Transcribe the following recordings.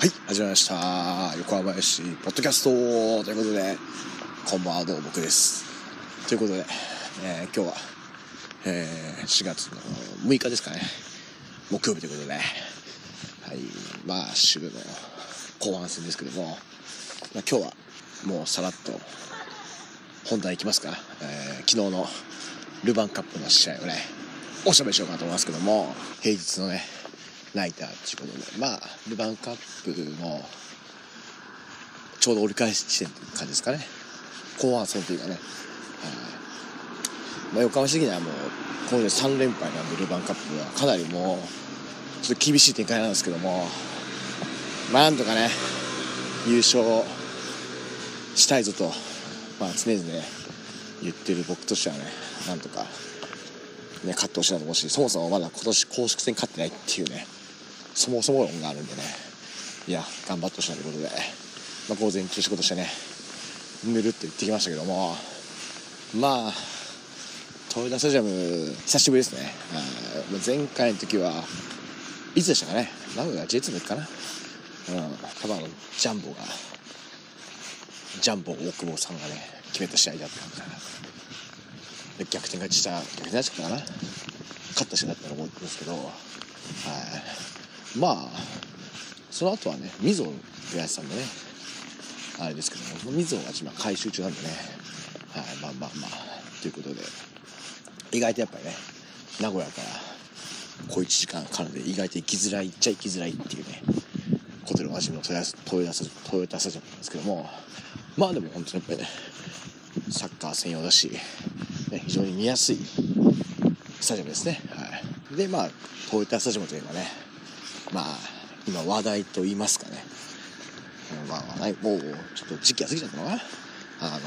はい始まりました。横浜市ポッドキャストということでこんばんはどうも僕です。ということで、えー、今日は、えー、4月の6日ですかね。木曜日ということではいまあ週の後半戦ですけども、まあ、今日はもうさらっと本題いきますか、えー、昨日のルヴァンカップの試合をねおしゃべりしようかなと思いますけども平日のねナイターっていうことでまあルヴァンカップのちょうど折り返し地点という感じですかね。後半戦というかね、はい。まあ、横浜市的にはもう今度3連敗なんでルヴァンカップはかなりもうちょっと厳しい展開なんですけども。まあなんとかね優勝したいぞと、まあ、常々ね言ってる僕としてはねなんとかね、勝ってほしいなと思うしそもそもまだ今年公式戦勝ってないっていうね。そもそも論があるんでね。いや頑張ってほしいなということで、まあ、午前中仕事してね。ぬるって言ってきましたけども。まあ豊田スタジアム久しぶりですね。前回の時はいつでしたかね。名古屋 J2 の時かな。うん多分ジャンボがジャンボ大久保さんがね決めた試合だったんだ逆転勝ちした逆転勝ちかな。勝った試合だったら思うんですけどはい。まあその後はねみぞやってたんでねあれですけどもみぞが今回収中なんでね。はいまあまあまあ。ということで意外とやっぱりね名古屋から小1時間かかるんで意外と行きづらい行っちゃ行きづらいっていうねことでおなじみのトヨタスタジアムなんですけどもまあでも本当にやっぱりねサッカー専用だし、ね、非常に見やすいスタジアムですね。はい、でまあトヨタスタジアムといえばねまあ今話題と言いますかね、まあ、話題もうちょっと時期が過ぎちゃったのかな。あの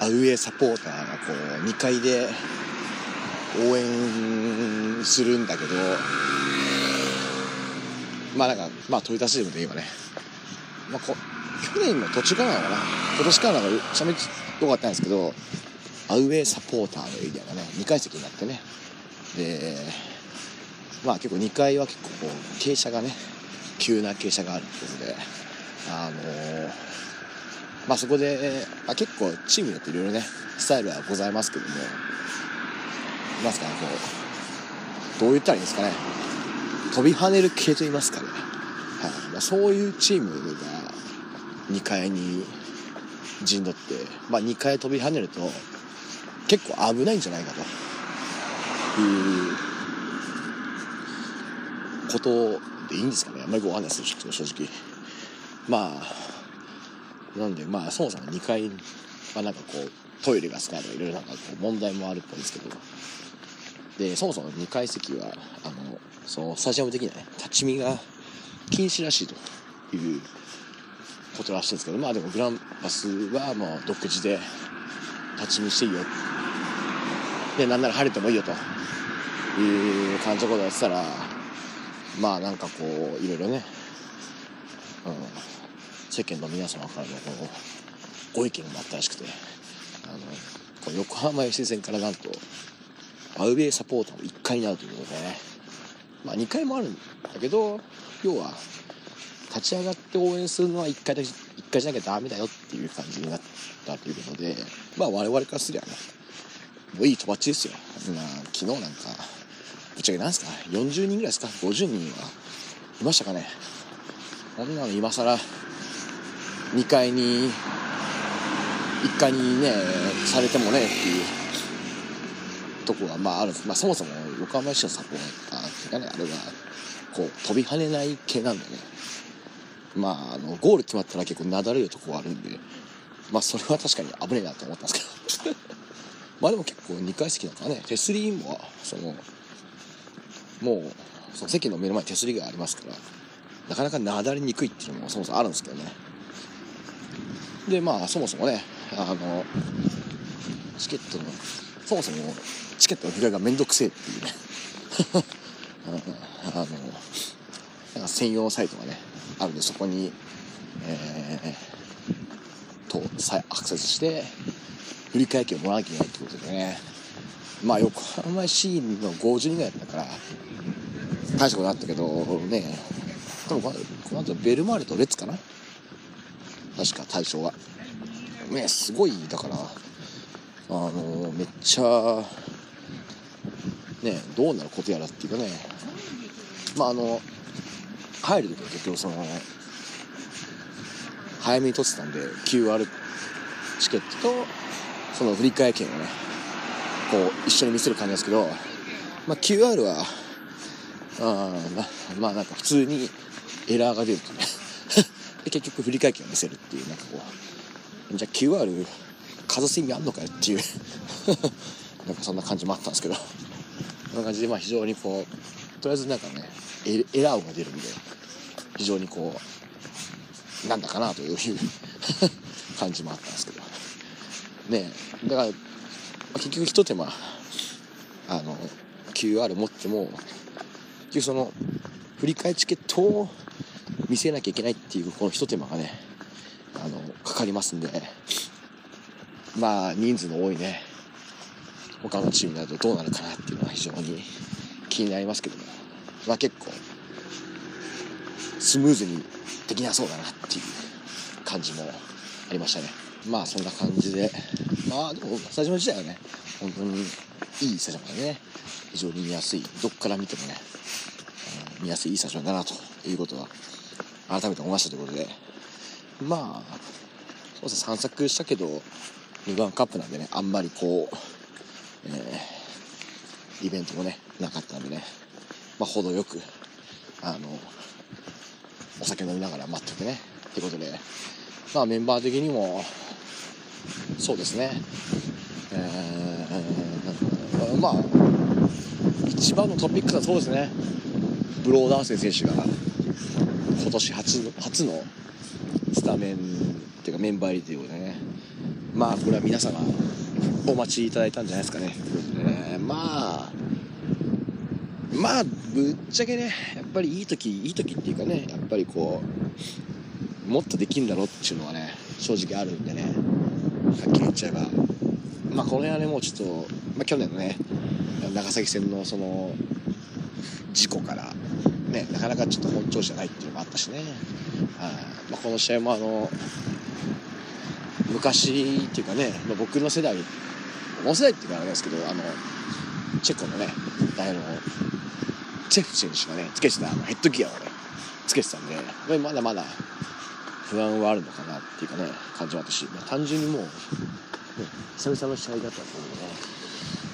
アウェーサポーターがこう2階で応援するんだけどまあなんかまあトヨタスタジアムで言えばね、まあ、こ去年の途中からなのかな。今年からなんかめちゃめちゃ良かったんですけどアウェーサポーターのエリアがね2階席になってね。でまあ結構2階は結構こう傾斜がね急な傾斜があるってことであのー、まあそこで、まあ、結構チームによっていろいろねスタイルはございますけどもなんすかねこうどう言ったらいいんですかね飛び跳ねる系と言いますかね、はい。まあ、そういうチームが2階に陣取って、まあ、2階飛び跳ねると結構危ないんじゃないかと。いうことでいいんですかね。あんまりごわかんないです正直。まあなんでまあそもそも2階はなんかこうトイレが少ないとかいろいろなんかこう問題もあるっぽいですけど。でそもそも2階席はあのそのスタジアム的にはね立ち見が禁止らしいということらしいんですけどまあでもグランパスはもう独自で立ち見していいよ。でなんなら晴れてもいいよという感じのことをやってたらまあなんかこういろいろね、うん、世間の皆様からのこうご意見もあったらしくて。あのこの横浜 FC 戦からなんとアウェーサポーターも1回になるということでね。まあ2回もあるんだけど要は立ち上がって応援するのは1回だけ1回じゃなきゃダメだよっていう感じになったということでまあ我々からすりゃねもういいとばっちですよ、まあ、昨日なんかぶっちゃけなんですか？40人ぐらいですか？50人は。いましたかね？こんなの？今更2階に1階にねされてもねっていうとこがまああるんです、まあ、そもそも横浜市のサポーターっていうかねあれはこう飛び跳ねない系なんでね。まああのゴール決まったら結構なだれるとこがあるんで。まあそれは確かに危ねえなと思ったんですけど。まあでも結構2階席なんかね手すりもそのもうその席の目の前に手すりがありますからなかなかなだれにくいっていうのもそもそもあるんですけどね。でまあそもそもねあのチケットのそもそもチケットの拾いがめんどくせえっていうね。あのなんか専用サイトがねあるんでそこにえー、とアクセスして振り替え券をもらわなきゃいけないってことでね。まあ横浜市の50人ぐらいだったから大したことあったけどね多分この後ベルマーレとレッツかな？確か対象は。ねすごいだからあのめっちゃねどうなることやらっていうかね。まああの入る時は結局その早めに取ってたんで QR チケットとその振り替え券をねこう一緒に見せる感じなんですけど、まあ、QR はあまあなんか普通にエラーが出るとね。で結局振り替え券を見せるっていうなんかこうじゃあ QR かざす意味あんのかよっていう。なんかそんな感じもあったんですけど。こんな感じでまあ非常にこうとりあえずなんかねエエラー音が出るんで非常にこうなんだかなという 感じもあったんですけど。ねだから結局ひと手間あの QR 持っても結局その振り替えチケットを見せなきゃいけないっていうこのひと手間がねあのかかりますんでまあ人数の多いね他のチームになるとどうなるかなっていうのは非常に気になりますけどもまあ結構スムーズにできなそうだなっていう感じもありましたね。まあそんな感じで。まあでもスタジアム自体はね本当にいいスタジアムでね。非常に見やすい。どっから見てもね、見やすいいいスタジアムだなということは改めて思いましたということで。まあそうですね散策したけど2番カップなんでねあんまりこう、えー、イベントもねなかったんでね。まあ程よくあのお酒飲みながら待っててね。ってことでまあメンバー的にもそうですね。えー、まあ一番のトピックはそうですね。ブローダーセン選手が今年初の初のスタメンっていうかメンバー入りということでね。まあこれは皆様お待ちいただいたんじゃないですかね。ということでね。まあまあぶっちゃけねやっぱりいい時いい時っていうかねやっぱりこうもっとできるんだろうっていうのはね正直あるんでね。はっきり言っちゃえば。まあこの辺はねもうちょっと、まあ、去年のね長崎戦のその事故からねなかなかちょっと本調子じゃないっていうのもあったしね。あ、まあ、この試合もあの昔っていうかねま僕の世代の世代っていうかあれですけどあのチェコのねあのチェフ選手がねつけてたあのヘッドギアをねつけてたんでまだまだ不安はあるのかなっていうかね感じはあったし、まあ、単純にもう、ね、久々の試合だったんでね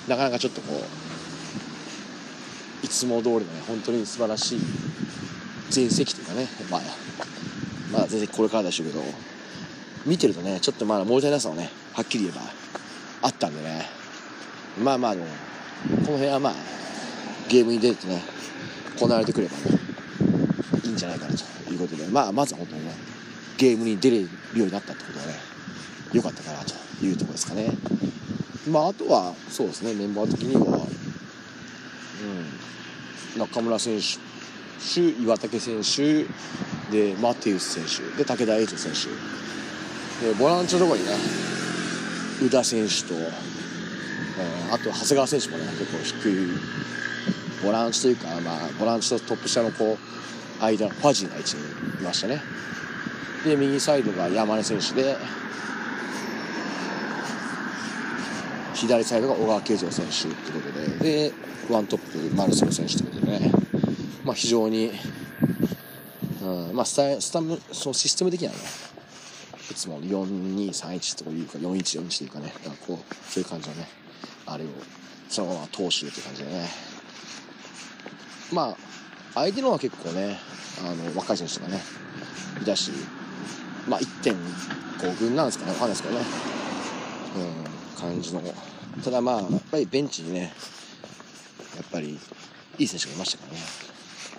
なかなかちょっとこういつも通りのね本当に素晴らしい全席というかねまあまだ全然これからでしょうけど見てるとねちょっとまだ物足りなさはねはっきり言えばあったんでねまあまあでもこの辺はまあゲームに出てねこなれてくればねいいんじゃないかなということでまあまずは本当にねゲームに出れるようになったってことはね良かったかなというところですかね。まああとはそうですねメンバー的にはうん。中村選手岩竹選手でマテウス選手で武田栄翔選手。でボランチのところにね宇田選手と、えー、あと長谷川選手もね結構低いボランチというか、まあ、ボランチとトップ下のこう間ファジーな位置にいましたね。で右サイドが山根選手で左サイドが小川慶三選手ということででワントップマルセル選手ということでね、まあ、非常に、うんまあ、スタスタムそのシステム的にはねいつも4231というか4141というかねかこうそういう感じのねあれをそのまま通してるって感じでね。まあ相手の方は結構ねあの若い選手がねいたしまあ1.5軍なんですかね分かんないですけどね。うん。感じの。ただまあやっぱりベンチにねやっぱりいい選手がいましたからね。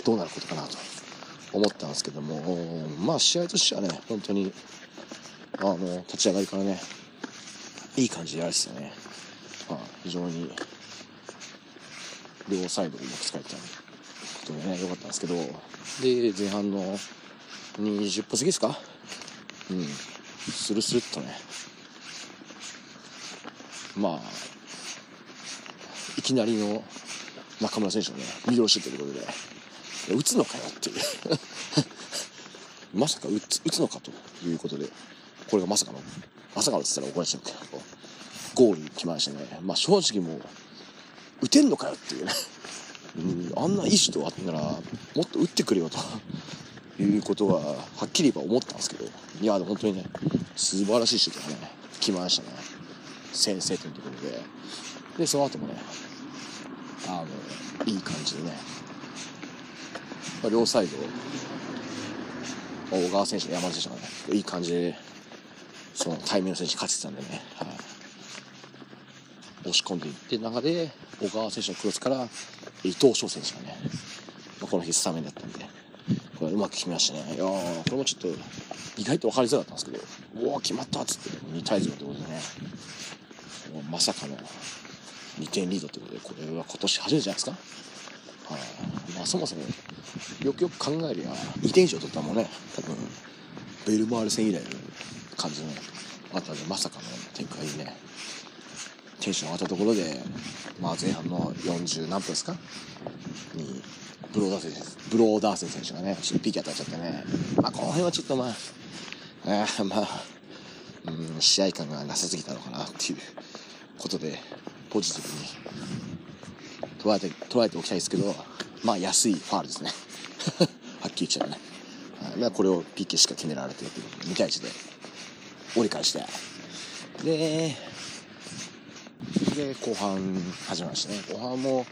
どうなることかなと。思ったんですけども。まあ試合としてはね本当にあの立ち上がりからねいい感じでやられてたね、まあ、非常に両サイドうまく使えたことでね良かったんですけど。で前半の20分過ぎですか？うん。スルスルっとねまあいきなりの中村選手のねミドルシュートということで打つのかよっていう まさか打つ打つのかということで、これがまさかの、まさかのって言ったら怒られちゃうけど、ゴールに来ましたね。まあ正直もう、打てんのかよっていうね。うん、あんな意思とあったら、もっと打ってくれよと。いうことは、はっきり言えば思ったんですけど、いや、本当にね、素晴らしいシュートがね、来ましたね。先制点ということで。で、その後もね、あの、いい感じでね、まあ両サイド、小川選手、山田選手がね、いい感じで、その対面の選手勝ってたんでね、はい、押し込んでいって中で、小川選手のクロスから伊藤翔選手がね、まあ、この日スタメンだったんで、これうまく決めましたね。いやこれもちょっと意外と分かりづらかったんですけど、おお、決まったっつって2対0ということでね、まさかの2点リードということで、これは今年初めてじゃないですか？はい、まあ、そもそもよくよく考えりゃ2点以上取ったもんね。多分ベルマール戦以来の感じのあったんでまさかの展開にね。テンション上がったところで、まあ、前半の40何分ですか？にブローダーセンブローダーセン選手がねちょっとピーキ当たっちゃってね、まあ、この辺はちょっとまあ、え、まあ、うん、試合感がなさすぎたのかなっていう。ことでポジティブに捉えて捉えておきたいですけどまあ安いファールですね。はっきり言っちゃうね、まあ、これを PK しか決められてるという2対1で折り返して。でで後半始まりましたね。後半も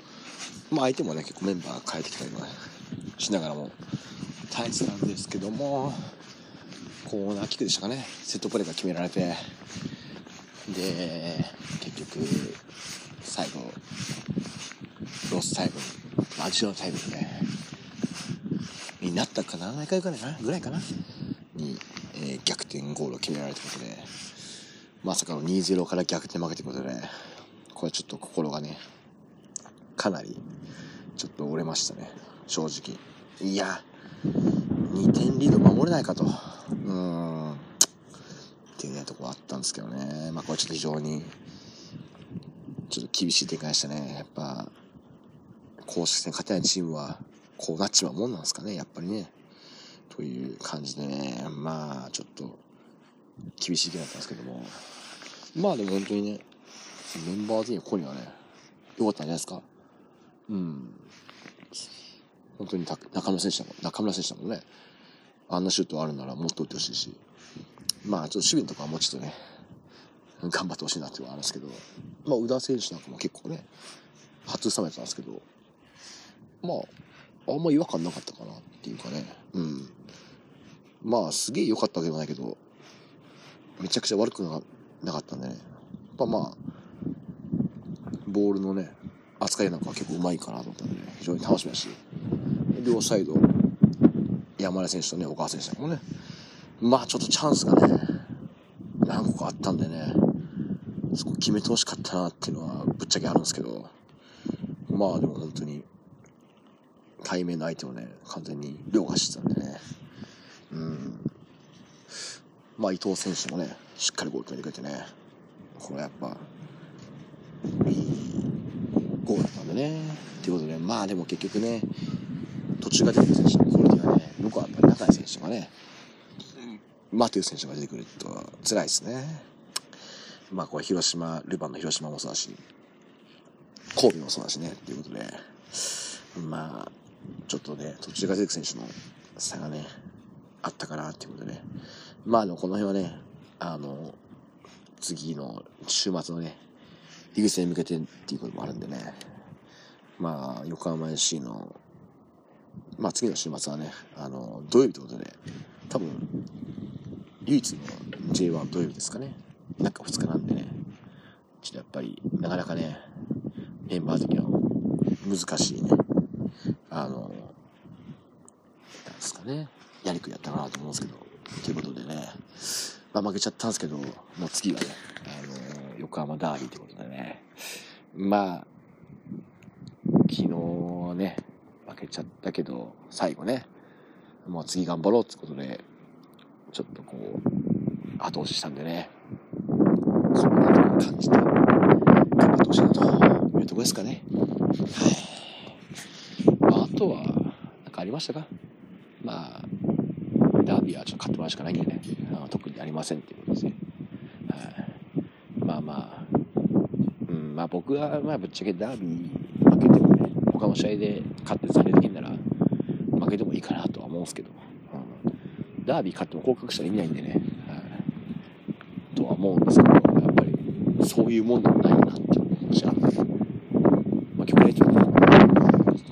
まあ相手もね結構メンバー変えてきたりもしながらも耐えてたんですけどもコーナーキックでしたかね。セットプレーが決められてで結局最後ロスタイムアディショナルタイムねになったかな何回ぐらいかなぐらいかなに、えー、逆転ゴールを決められたことでまさかの2-0から逆転負けということで、これちょっと心がねかなりちょっと折れましたね正直。いや2点リード守れないかと。うん。っていうねとこあったんですけどねまあこれちょっと非常にちょっと厳しい展開でしたねやっぱ公式戦勝てないチームはこうなっちまうもんなんですかね、やっぱりね。という感じでね、まあちょっと厳しい気だったんですけども。まあでも本当にね、メンバー全員ここにはね、良かったんじゃないですか。うん。本当に中村選手だもん、中村選手だもんね。あんなシュートあるならもっと打ってほしいし。まあちょっと守備のとこはもうちょっとね、頑張ってほしいなっていうのはあるんですけど、まあ宇田選手なんかも結構ね、初スタメンたんですけど、まあ、あんま違和感なかったかなっていうかね。うん。まあ、すげえ良かったわけではないけど、めちゃくちゃ悪くなかったんでね。やっぱまあ、ボールのね、扱いなんかは結構うまいかなと思ったんで、ね、非常に楽しみだし、両サイド、山根選手とね、小川選手もね、まあちょっとチャンスがね、何個かあったんでね、そこ決めてほしかったなっていうのはぶっちゃけあるんですけど、まあでも本当に、対面の相手をね、完全に凌駕してたんでね。うん。まあ、伊藤選手もね、しっかりゴール決めてくれてね、これやっぱ、いいゴールだったんでね。ということで、まあでも結局ね、途中が出てくる選手のクオリティがね、僕はやっぱり中井選手がね、マテウ選手が出てくると辛いですね。まあこれ広島、ルヴァンの広島もそうだし、神戸もそうだしね、っていうことで、まあ、ちょっとね、途中から出てく選手の差がね、あったかなっていうことでね。まあでもこの辺はね、あの、次の週末のね、リグ戦に向けてっていうこともあるんでね、まあ、横浜 FC の、まあ次の週末はね、あの、土曜日ということで、多分、唯一の J1 土曜日ですかね。なんか2日なんでね、ちょっとやっぱり、なかなかね、メンバー的には難しいね、あの、なんですかね、やりくやったかなと思うんですけど、ということでね、まあ負けちゃったんですけど、もう次はね、あの、横浜ダービーということでね、まあ、昨日ね、負けちゃったけど、最後ね、もう次頑張ろうってことで、ちょっとこう、後押ししたんでね、そんなとこ感じて、頑張ってほしいなというとこですかね。はい。とは、何かありましたか？まあ、ダービーはちょっと勝ってもらうしかないんでね、あ特にありませんっていうことですね。はい、まあまあ、うん、まあ僕は、まあぶっちゃけダービー負けてもね、他の試合で勝って残念できるなら、負けてもいいかなとは思うんですけど、ダービー勝っても降格したら意味ないんでね、はい、とは思うんですけど、やっぱりそういうもんでもないなっていう、じゃあ、まあ極力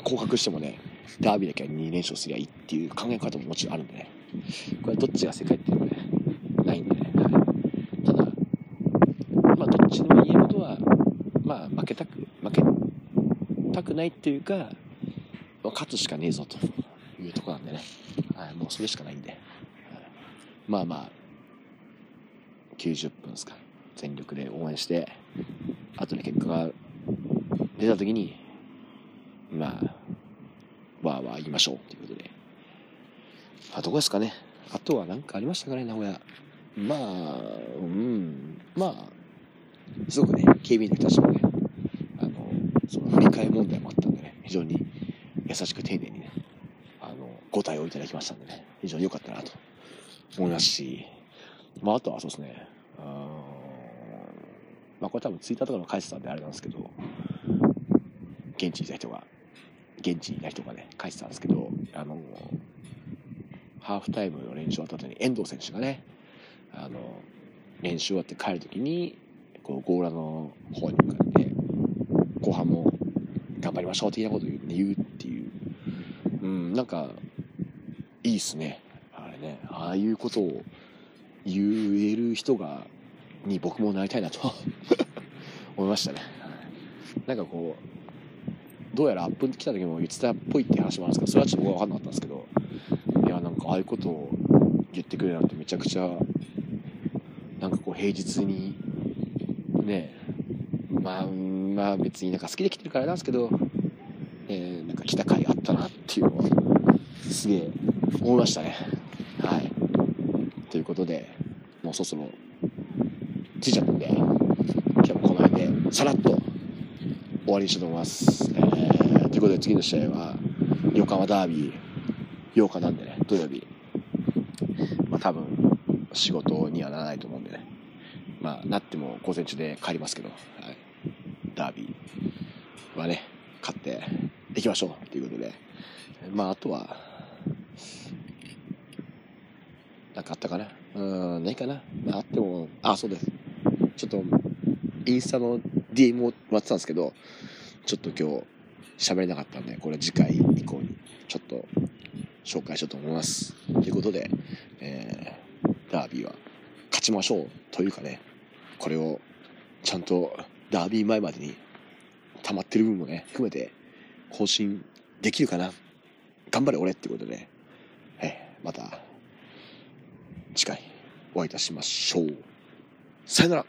降格してもね、ダービーだけは2連勝すりゃいいっていう考え方ももちろんあるんでね。これはどっちが正解っていうのはね、ないんでね。はい、ただ、まあどっちでも言えることは、まあ負けたく、負けたくないっていうか、勝つしかねえぞというとこなんでね。はい、もうそれしかないんで。まあまあ、90分ですか。全力で応援して、後で結果が出た時に、まあ、わーわー言いましょうということで。あ、どこですかね。あとは何かありましたかね、名古屋。まあ、うん、まあ、すごくね、警備員の人たちもね、あの、その振り替え問題もあったんでね、非常に優しく丁寧にね、あの、ご対応いただきましたんでね、非常に良かったなと思いますし、まあ、あとはそうですね、あまあ、これ多分ツイッターとかの返してたんであれなんですけど、現地にいた人が現地にいた人がね、書いてたんですけど、あの、ハーフタイムの練習終わった後に遠藤選手がね、あの、練習終わって帰る時に、こう、ゴーラの方に向かって、後半も頑張りましょう的なことを言う言うっていう、うん、なんか、いいっすね。あれね、ああいうことを言える人が、に僕もなりたいなと 思いましたね。なんかこう、どうやらアップ来た時も言ってたっぽいって話もあるんですけど、それはちょっと僕は分かんなかったんですけど、いや、なんかああいうことを言ってくれるなんてめちゃくちゃ、なんかこう平日に、ね、まあ、まあ別になんか好きで来てるからなんですけど、えー、なんか来た甲斐あったなっていうのは、すげえ思いましたね。ということで、もうそろそろ着いちゃったんで、今日もこの辺でさらっと終わりにしたいと思います。えーということで次の試合は横浜ダービー8日なんでね土曜日。まあ多分仕事にはならないと思うんでね。まあなっても午前中で帰りますけど、はい、ダービーはね勝っていきましょうということで。まああとはなかったかなうんないかなあってもあそうですちょっとインスタの DM をもらってたんですけどちょっと今日喋れなかったんで、これ次回以降にちょっと紹介しようと思います。ということで、えー、ダービーは勝ちましょうというかね、これをちゃんとダービー前までに溜まってる分もね、含めて更新できるかな。頑張れ俺ってことで、えー、また次回お会いいたしましょう。さよなら